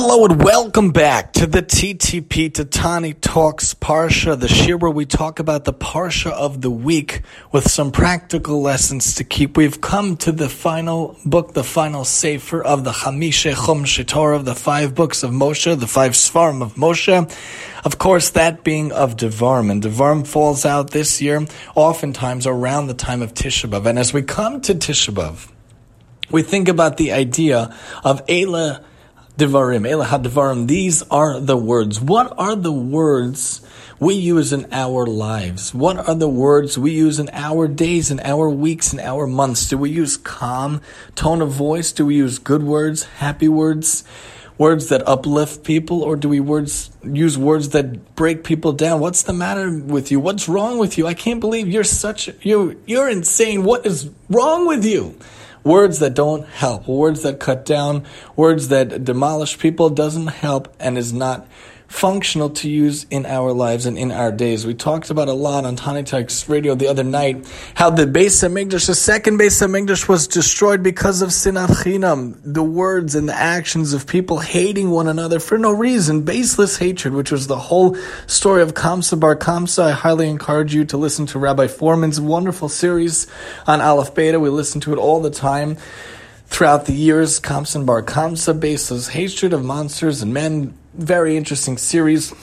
Hello and welcome back to the TTP Tatani Talks Parsha, the shir where we talk about the Parsha of the week with some practical lessons to keep. We've come to the final book, the final sefer of the Chamishe Chum Torah of the five books of Moshe, the five Svarim of Moshe. Of course, that being of Devarim, and Devarim falls out this year, oftentimes around the time of Tisha B'Av. And as we come to Tisha B'Av, we think about the idea of Elah Devarim, Elahad Devarim, these are the words. What are the words we use in our lives? What are the words we use in our days, in our weeks, in our months? Do we use calm tone of voice? Do we use good words, happy words? Words that uplift people, or do we words use words that break people down? What's the matter with you? What's wrong with you? I can't believe you're such you you're insane. What is wrong with you? Words that don't help, words that cut down, words that demolish people doesn't help and is not functional to use in our lives and in our days. We talked about a lot on Tani Talks radio the other night how the Beis Hamikdash, the second Beis Hamikdash, was destroyed because of sinat chinam, the words and the actions of people hating one another for no reason, baseless hatred, which was the whole story of Kamsa Bar Kamsa. I highly encourage you to listen to Rabbi Fohrman's wonderful series on Aleph Beta. We listen to it all the time. Throughout the years, Kamsa Bar Kamsa, baseless hatred of monsters and men, very interesting series.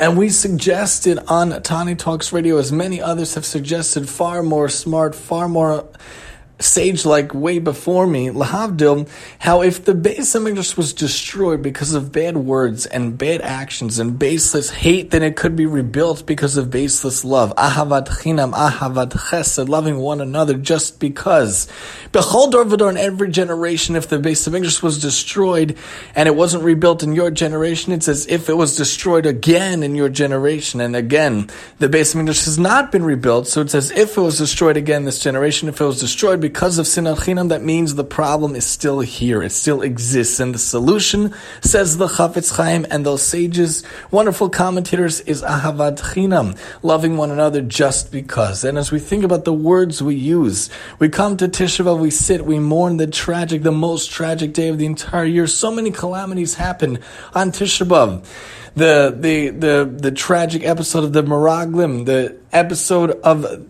And we suggested on Tani Talks Radio, as many others have suggested, far more smart, far more sage like way before me, Lahavdil, how if the Beis Hamikdash was destroyed because of bad words and bad actions and baseless hate, then it could be rebuilt because of baseless love. Ahavat chinam, ahavat chesed, loving one another just because. Bechol Dorvador in every generation, if the Beis Hamikdash was destroyed and it wasn't rebuilt in your generation, it's as if it was destroyed again in your generation. And again, the Beis Hamikdash has not been rebuilt, so it's as if it was destroyed again this generation. If it was destroyed because of sinat chinam, that means the problem is still here. It still exists. And the solution, says the Chafetz Chaim and those sages, wonderful commentators, is ahavat chinam, loving one another just because. And as we think about the words we use, we come to Tisha B'Av, we sit, we mourn the tragic, the most tragic day of the entire year. So many calamities happen on Tisha B'Av the the the the tragic episode of the Meraglim, the episode of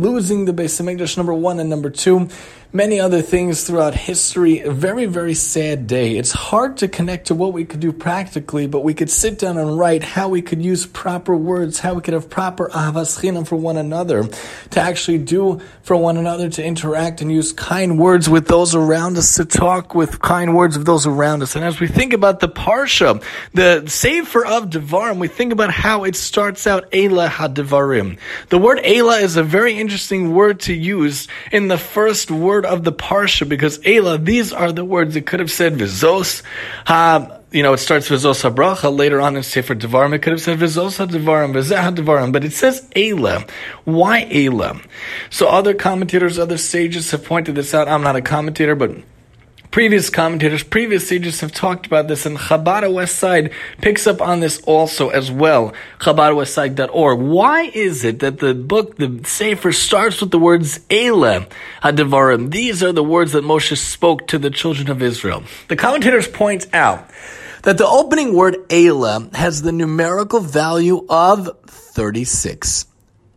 losing the Beis Hamikdash number one and number two, many other things throughout history. A very, very sad day. It's hard to connect to what we could do practically, but we could sit down and write how we could use proper words, how we could have proper ahavas chinam for one another, to actually do for one another, to interact and use kind words with those around us, to talk with kind words of those around us. And as we think about the Parsha, the Sefer of Devarim, we think about how it starts out Elah HaDevarim. The word Elah is a very interesting word to use in the first word of the Parsha because Elah, these are the words it could have said Vizos. Ha, you know, it starts Vizos HaBracha. Later on in Sefer Devarim, it could have said Vizos HaDevarim, Vizeh HaDevarim, but it says Elah. Why Elah? So other commentators, other sages have pointed this out. I'm not a commentator, but Previous commentators, previous sages have talked about this, and Chabad West Side picks up on this also as well. ChabadWestside.org. Why is it that the book, the Sefer, starts with the words Elah Hadavarim? These are the words that Moshe spoke to the children of Israel. The commentators point out that the opening word Elah has the numerical value of 36.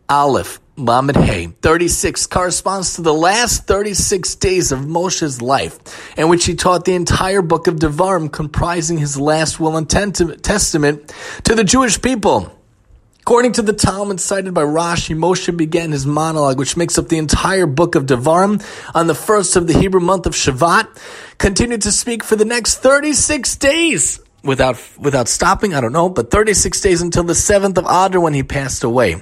Aleph, Lamed Hay, 36, corresponds to the last 36 days of Moshe's life, in which he taught the entire book of Devarim, comprising his last will and testament to the Jewish people. According to the Talmud cited by Rashi, Moshe began his monologue, which makes up the entire book of Devarim, on the first of the Hebrew month of Shevat, continued to speak for the next 36 days without without stopping. I don't know, but 36 days until the 7th of Adar when he passed away.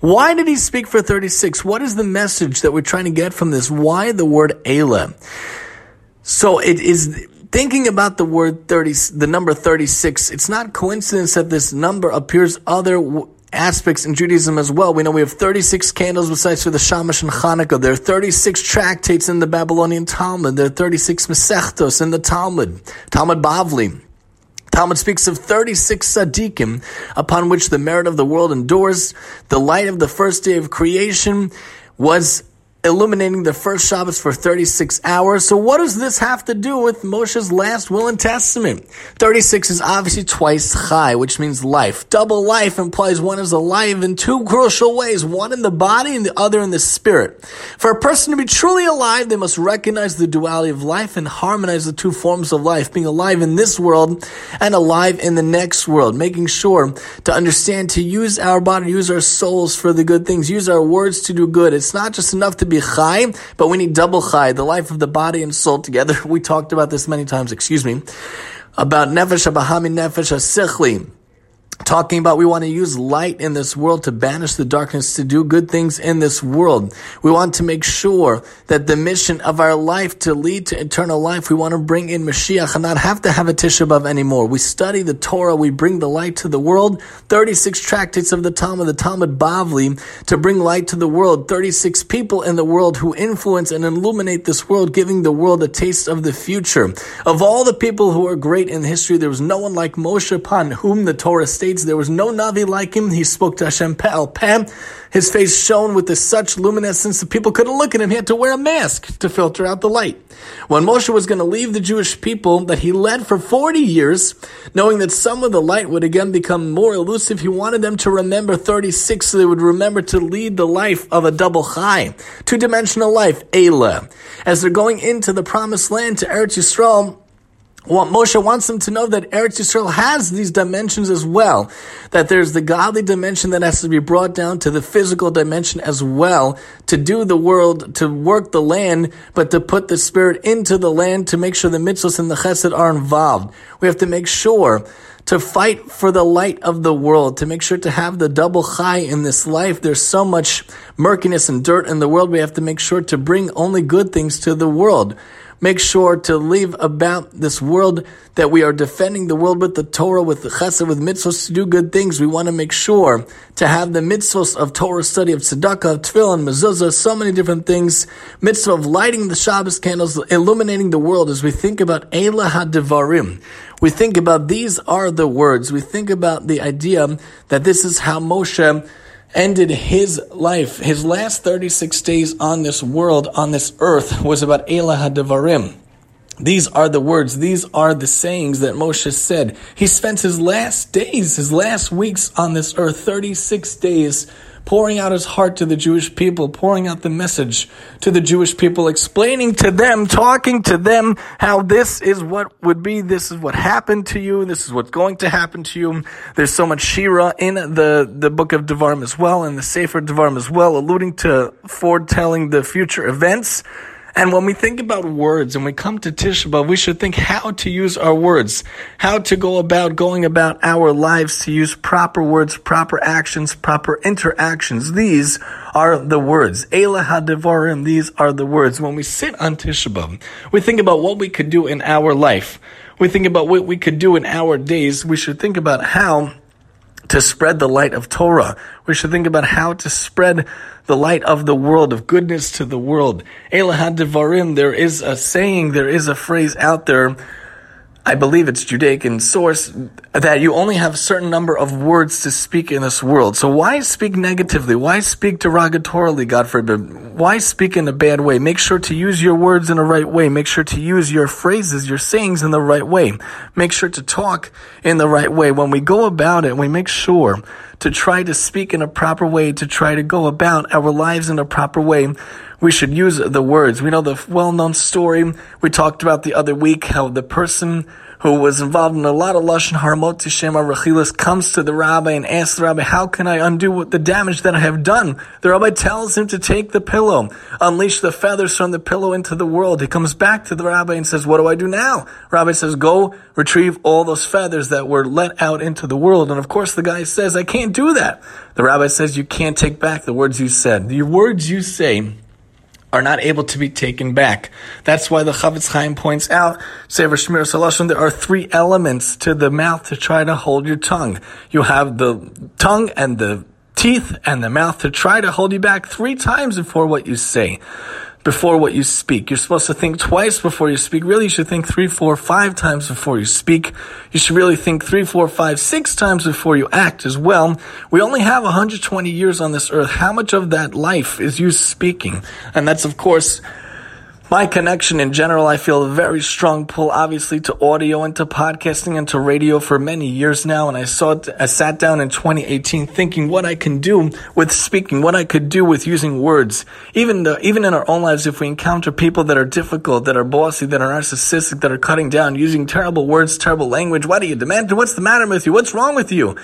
Why did he speak for 36? What is the message that we're trying to get from this? Why the word Elah? So it is thinking about the word 30 the number 36. It's not coincidence that this number appears other aspects in Judaism as well. We know we have 36 candles besides for the Shamash and Hanukkah. There are 36 tractates in the Babylonian Talmud. There are 36 Masechtos in the Talmud, Talmud Bavli. Talmud speaks of 36 tzaddikim upon which the merit of the world endures. The light of the first day of creation was illuminating the first Shabbos for 36 hours. So what does this have to do with Moshe's last will and testament? 36 is obviously twice chai, which means life. Double life implies one is alive in two crucial ways, one in the body and the other in the spirit. For a person to be truly alive, they must recognize the duality of life and harmonize the two forms of life, being alive in this world and alive in the next world, making sure to understand to use our body, use our souls for the good things, use our words to do good. It's not just enough to be chai, but we need double chai, the life of the body and soul together. We talked about this many times, excuse me, about nefesh abahami nefesh asichli talking about we want to use light in this world to banish the darkness, to do good things in this world. We want to make sure that the mission of our life to lead to eternal life, we want to bring in Mashiach and not have to have a Tisha B'Av anymore. We study the Torah, we bring the light to the world. 36 tractates of the Talmud, the Talmud Bavli, to bring light to the world. 36 people in the world who influence and illuminate this world, giving the world a taste of the future. Of all the people who are great in history, there was no one like Moshe upon whom the Torah states states there was no Navi like him. He spoke to Hashem Pe'al Peh. His face shone with such luminescence that people couldn't look at him. He had to wear a mask to filter out the light. When Moshe was going to leave the Jewish people that he led for 40 years, knowing that some of the light would again become more elusive, he wanted them to remember 36 so they would remember to lead the life of a double chai, two-dimensional life, Eila. As they're going into the promised land to Eretz Yisrael, well, Moshe wants them to know that Eretz Yisrael has these dimensions as well. That there's the godly dimension that has to be brought down to the physical dimension as well to do the world, to work the land, but to put the spirit into the land to make sure the mitzvahs and the chesed are involved. We have to make sure to fight for the light of the world, to make sure to have the double chai in this life. There's so much murkiness and dirt in the world. We have to make sure to bring only good things to the world make sure to leave about this world that we are defending the world with the Torah, with the chesed, with mitzvahs to do good things. We want to make sure to have the mitzvahs of Torah study, of tzedakah, of tefillah, mezuzah, so many different things. Mitzvah of lighting the Shabbos candles, illuminating the world as we think about Eila HaDevarim. We think about these are the words. We think about the idea that this is how Moshe ended his life. His last 36 days on this world, on this earth, was about Elah HaDevarim. These are the words, these are the sayings that Moshe said. He spent his last days, his last weeks on this earth, 36 days, pouring out his heart to the Jewish people, pouring out the message to the Jewish people, explaining to them, talking to them how this is what would be, this is what happened to you, this is what's going to happen to you. There's so much Shira in the, the book of Devarim as well, and the Sefer Devarim as well, alluding to foretelling the future events. And when we think about words and we come to Tisha we should think how to use our words, how to go about going about our lives to use proper words, proper actions, proper interactions. These are the words. Elah HaDevarim, these are the words. When we sit on Tisha we think about what we could do in our life. We think about what we could do in our days. We should think about how to spread the light of Torah. We should think about how to spread the light of the world, of goodness to the world. Elahad Devarim, there is a saying, there is a phrase out there I believe it's Judaic in source, that you only have a certain number of words to speak in this world. So why speak negatively? Why speak derogatorily, God forbid? Why speak in a bad way? Make sure to use your words in the right way. Make sure to use your phrases, your sayings in the right way. Make sure to talk in the right way. When we go about it, we make sure to try to speak in a proper way, to try to go about our lives in a proper way we should use the words. We know the well-known story we talked about the other week, how the person who was involved in a lot of Lashon Haramot Shema Rechilas comes to the rabbi and asks the rabbi, how can I undo the damage that I have done? The rabbi tells him to take the pillow, unleash the feathers from the pillow into the world. He comes back to the rabbi and says, what do I do now? Rabbi says, go retrieve all those feathers that were let out into the world. And of course the guy says, I can't do that. The rabbi says, you can't take back the words you said. The words you say are not able to be taken back. That's why the Chafetz Chaim points out, Sefer Shmiras HaLashon, there are three elements to the mouth to try to hold your tongue. You have the tongue and the teeth and the mouth to try to hold you back three times before what you say. Before what you speak. You're supposed to think twice before you speak. Really, you should think three, four, five times before you speak. You should really think three, four, five, six times before you act as well. We only have 120 years on this earth. How much of that life is you speaking? And that's, of course, my connection in general, I feel a very strong pull, obviously, to audio and to podcasting and to radio for many years now. And I saw I sat down in 2018 thinking what I can do with speaking, what I could do with using words. Even the, even in our own lives, if we encounter people that are difficult, that are bossy, that are narcissistic, that are cutting down, using terrible words, terrible language, what do you demand? What's the matter with you? What's wrong with you?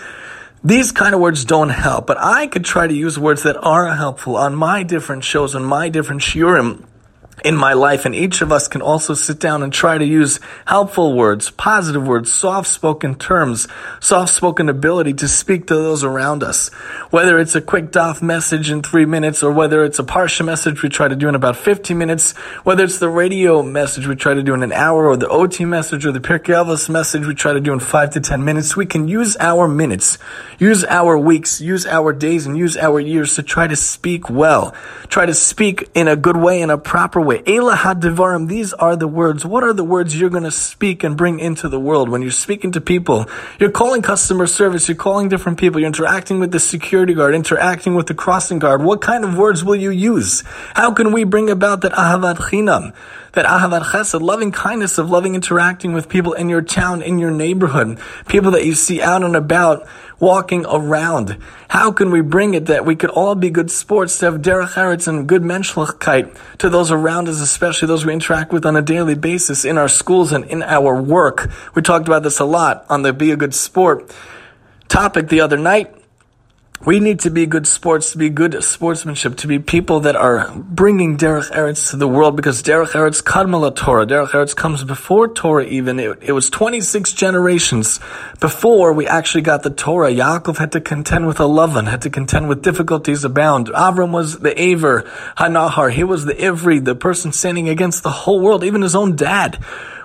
These kind of words don't help, but I could try to use words that are helpful on my different shows, on my different shiurim in my life, and each of us can also sit down and try to use helpful words, positive words, soft spoken terms, soft spoken ability to speak to those around us. Whether it's a quick daf message in three minutes, or whether it's a parsha message we try to do in about 15 minutes, whether it's the radio message we try to do in an hour, or the OT message, or the Pirkei message we try to do in five to 10 minutes, we can use our minutes, use our weeks, use our days, and use our years to try to speak well, try to speak in a good way, in a proper way way. Ela these are the words. What are the words you're going to speak and bring into the world when you're speaking to people? You're calling customer service, you're calling different people, you're interacting with the security guard, interacting with the crossing guard. What kind of words will you use? How can we bring about that ahavat chinam? That ahavat chesed, loving kindness of loving interacting with people in your town, in your neighborhood, people that you see out and about, walking around. How can we bring it that we could all be good sports to have derech eretz and good menschlichkeit to those around us, especially those we interact with on a daily basis in our schools and in our work? We talked about this a lot on the Be a Good Sport topic the other night. We need to be good sports, to be good sportsmanship, to be people that are bringing Derech Eretz to the world because Derech Eretz Kadmala Torah. Derech Eretz comes before Torah even. It, it, was 26 generations before we actually got the Torah. Yaakov had to contend with a Lavan, had to contend with difficulties abound. Avram was the Aver, Hanahar. He was the Ivri, the person standing against the whole world, even his own dad.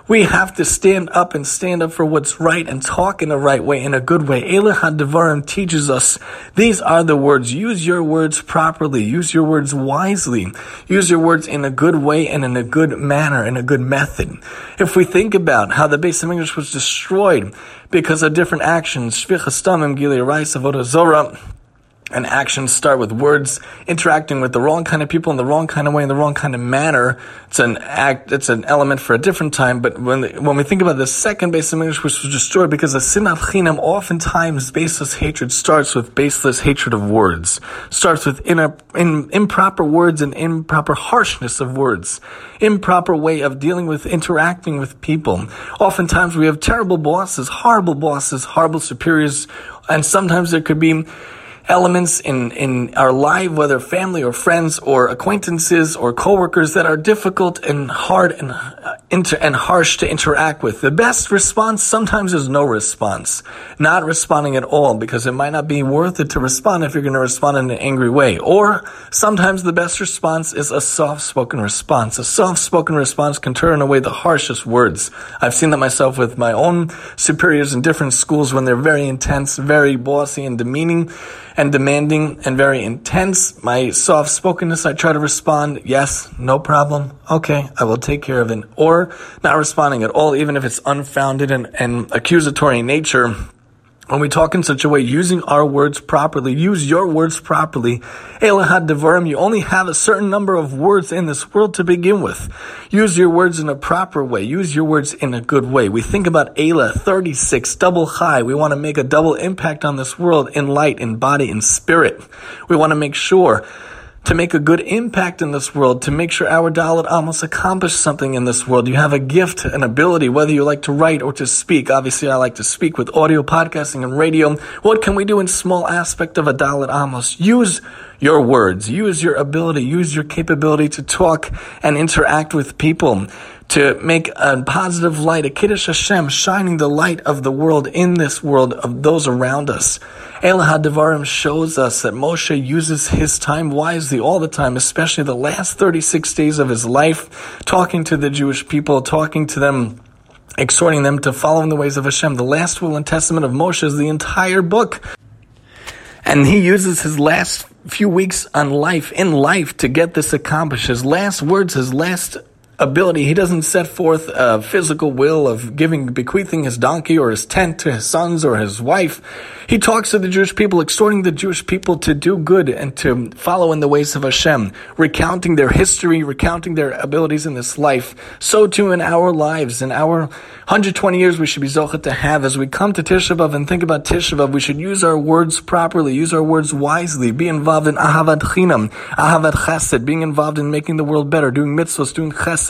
We have to stand up and stand up for what's right and talk in the right way, in a good way. Elihad Devarim teaches us these are the words. Use your words properly. Use your words wisely. Use your words in a good way and in a good manner, in a good method. If we think about how the Beis HaMikdash was destroyed because of different actions, Gilui Arayos, Avodah Zarah, and actions start with words interacting with the wrong kind of people in the wrong kind of way in the wrong kind of manner. It's an act. It's an element for a different time. But when when we think about the second Beis HaMikdash, which was destroyed because of sinat chinam, oftentimes baseless hatred starts with baseless hatred of words. Starts with in, in improper words and improper harshness of words, improper way of dealing with interacting with people. Oftentimes we have terrible bosses, horrible bosses, horrible superiors, and sometimes there could be elements in, in our life, whether family or friends or acquaintances or coworkers that are difficult and hard and, uh, inter- and harsh to interact with. The best response sometimes is no response. Not responding at all because it might not be worth it to respond if you're going to respond in an angry way. Or sometimes the best response is a soft-spoken response. A soft-spoken response can turn away the harshest words. I've seen that myself with my own superiors in different schools when they're very intense, very bossy and demeaning and demanding and very intense. My soft spokenness, I try to respond, yes, no problem. Okay, I will take care of it. Or not responding at all, even if it's unfounded and, and accusatory in nature when we talk in such a way, using our words properly, use your words properly. Elahad Devarim, you only have a certain number of words in this world to begin with. Use your words in a proper way. Use your words in a good way. We think about Ela 36, double chai. We want to make a double impact on this world in light, in body, in spirit. We want to make sure to make a good impact in this world, to make sure our Daled Amos accomplish something in this world. You have a gift, an ability, whether you like to write or to speak. Obviously, I like to speak with audio, podcasting, and radio. What can we do in small aspect of a Daled Amos? Use your words, use your ability, use your capability to talk and interact with people to make a positive light, a Kiddush Hashem, shining the light of the world in this world of those around us. El Devarim shows us that Moshe uses his time wisely all the time, especially the last 36 days of his life, talking to the Jewish people, talking to them, exhorting them to follow in the ways of Hashem. The last will and testament of Moshe is the entire book. And he uses his last few weeks on life, in life, to get this accomplished. His last words, his last ability. He doesn't set forth a physical will of giving, bequeathing his donkey or his tent to his sons or his wife. He talks to the Jewish people, exhorting the Jewish people to do good and to follow in the ways of Hashem, recounting their history, recounting their abilities in this life. So too in our lives, in our 120 years we should be zochet to have. As we come to Tisha B'Av and think about Tisha B'Av, we should use our words properly, use our words wisely, be involved in ahavat chinam, ahavat chesed, being involved in making the world better, doing mitzvahs, doing chesed,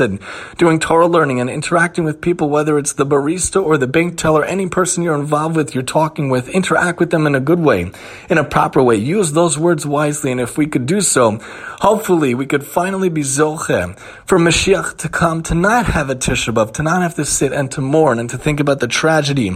doing Torah learning and interacting with people, whether it's the barista or the bank teller, any person you're involved with, you're talking with, interact interact with them in a good way, in a proper way. Use those words wisely, and if we could do so, hopefully we could finally be zoche for Mashiach to come, to not have a Tisha B'Av, to not have to sit and to mourn and to think about the tragedy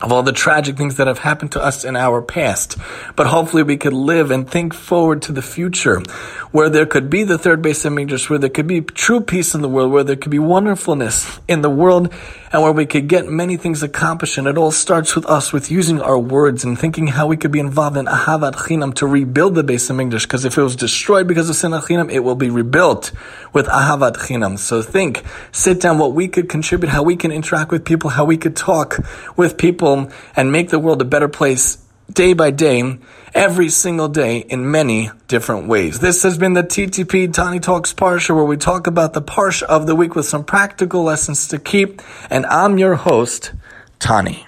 of all the tragic things that have happened to us in our past. But hopefully we could live and think forward to the future, where there could be the third Beis HaMikdash, where there could be true peace in the world, where there could be wonderfulness in the world, and where we could get many things accomplished. And it all starts with us, with using our words and thinking how we could be involved in Ahavat Chinam to rebuild the Beis HaMikdash, because if it was destroyed because of Sinat Chinam, it will be rebuilt with Ahavat Chinam. So think, sit down, what we could contribute, how we can interact with people, how we could talk with people, and make the world a better place day by day, every single day in many different ways. This has been the TTP Tani Talks Parsha where we talk about the Parsha of the week with some practical lessons to keep. And I'm your host, Tani.